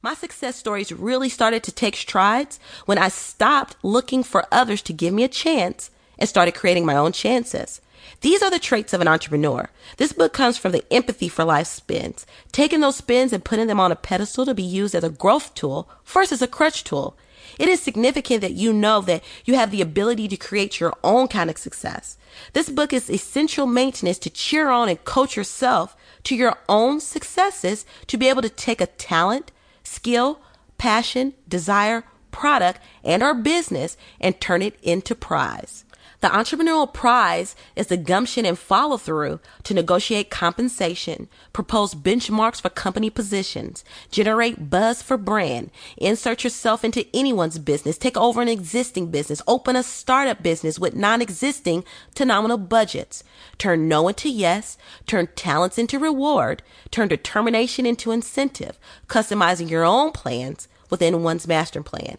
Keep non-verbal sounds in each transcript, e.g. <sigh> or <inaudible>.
My success stories really started to take strides when I stopped looking for others to give me a chance and started creating my own chances. These are the traits of an entrepreneur. This book comes from the empathy for life spins, taking those spins and putting them on a pedestal to be used as a growth tool versus a crutch tool. It is significant that you know that you have the ability to create your own kind of success. This book is essential maintenance to cheer on and coach yourself to your own successes to be able to take a talent, skill, passion, desire, product, and our business and turn it into prize. The entrepreneurial prize is the gumption and follow through to negotiate compensation, propose benchmarks for company positions, generate buzz for brand, insert yourself into anyone's business, take over an existing business, open a startup business with non-existing to nominal budgets, turn no into yes, turn talents into reward, turn determination into incentive, customizing your own plans within one's master plan.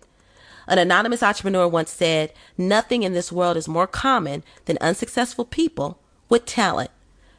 An anonymous entrepreneur once said, Nothing in this world is more common than unsuccessful people with talent.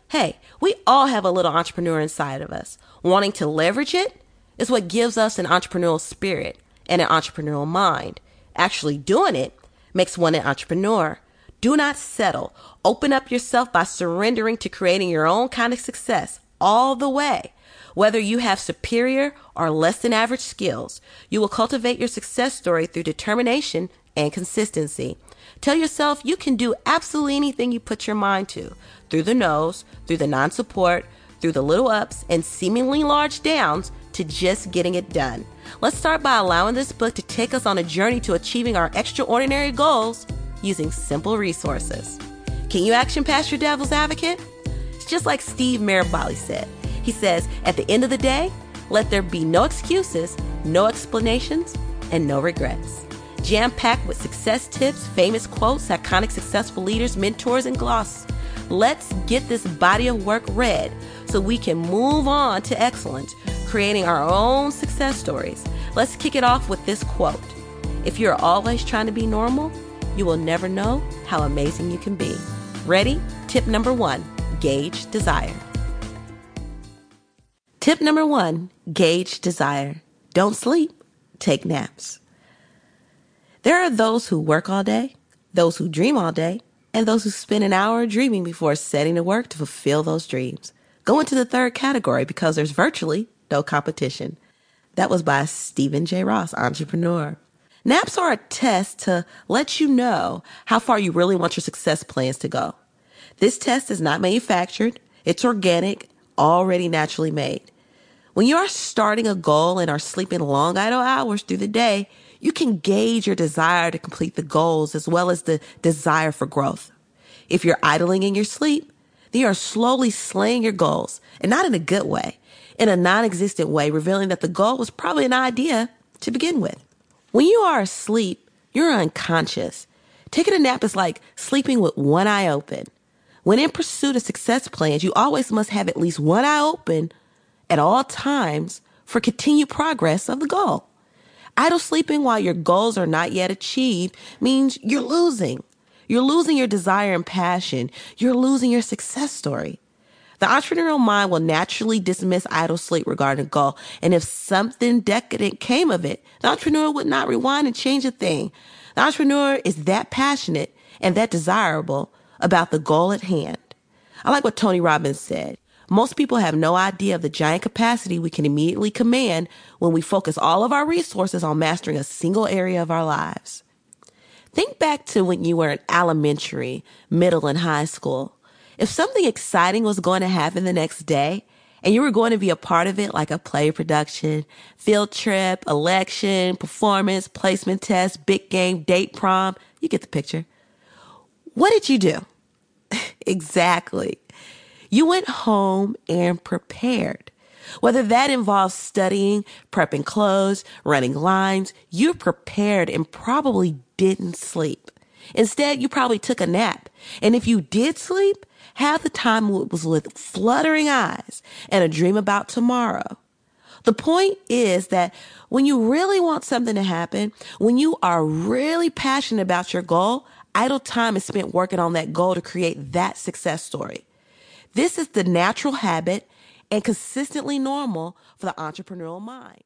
Hey, we all have a little entrepreneur inside of us. Wanting to leverage it is what gives us an entrepreneurial spirit and an entrepreneurial mind. Actually doing it makes one an entrepreneur. Do not settle. Open up yourself by surrendering to creating your own kind of success all the way. Whether you have superior or less than average skills, you will cultivate your success story through determination and consistency. Tell yourself you can do absolutely anything you put your mind to through the no's, through the non support, through the little ups and seemingly large downs to just getting it done. Let's start by allowing this book to take us on a journey to achieving our extraordinary goals using simple resources. Can you action past your devil's advocate? It's just like Steve Maraboli said. He says, at the end of the day, let there be no excuses, no explanations, and no regrets. Jam packed with success tips, famous quotes, iconic successful leaders, mentors, and gloss. Let's get this body of work read so we can move on to excellence, creating our own success stories. Let's kick it off with this quote If you're always trying to be normal, you will never know how amazing you can be. Ready? Tip number one gauge desire. Tip number one gauge desire. Don't sleep, take naps. There are those who work all day, those who dream all day, and those who spend an hour dreaming before setting to work to fulfill those dreams. Go into the third category because there's virtually no competition. That was by Steven J. Ross, entrepreneur. Naps are a test to let you know how far you really want your success plans to go. This test is not manufactured. It's organic, already naturally made. When you are starting a goal and are sleeping long idle hours through the day, you can gauge your desire to complete the goals as well as the desire for growth. If you're idling in your sleep, then you are slowly slaying your goals and not in a good way, in a non-existent way, revealing that the goal was probably an idea to begin with. When you are asleep, you're unconscious. Taking a nap is like sleeping with one eye open. When in pursuit of success plans, you always must have at least one eye open at all times for continued progress of the goal. Idle sleeping while your goals are not yet achieved means you're losing. You're losing your desire and passion. You're losing your success story. The entrepreneurial mind will naturally dismiss idle sleep regarding a goal. And if something decadent came of it, the entrepreneur would not rewind and change a thing. The entrepreneur is that passionate and that desirable about the goal at hand. I like what Tony Robbins said. Most people have no idea of the giant capacity we can immediately command when we focus all of our resources on mastering a single area of our lives. Think back to when you were in elementary, middle, and high school. If something exciting was going to happen the next day, and you were going to be a part of it, like a play production, field trip, election, performance, placement test, big game, date prom, you get the picture. What did you do? <laughs> exactly. You went home and prepared. Whether that involves studying, prepping clothes, running lines, you prepared and probably didn't sleep. Instead, you probably took a nap. And if you did sleep, half the time it was with fluttering eyes and a dream about tomorrow. The point is that when you really want something to happen, when you are really passionate about your goal, idle time is spent working on that goal to create that success story. This is the natural habit and consistently normal for the entrepreneurial mind.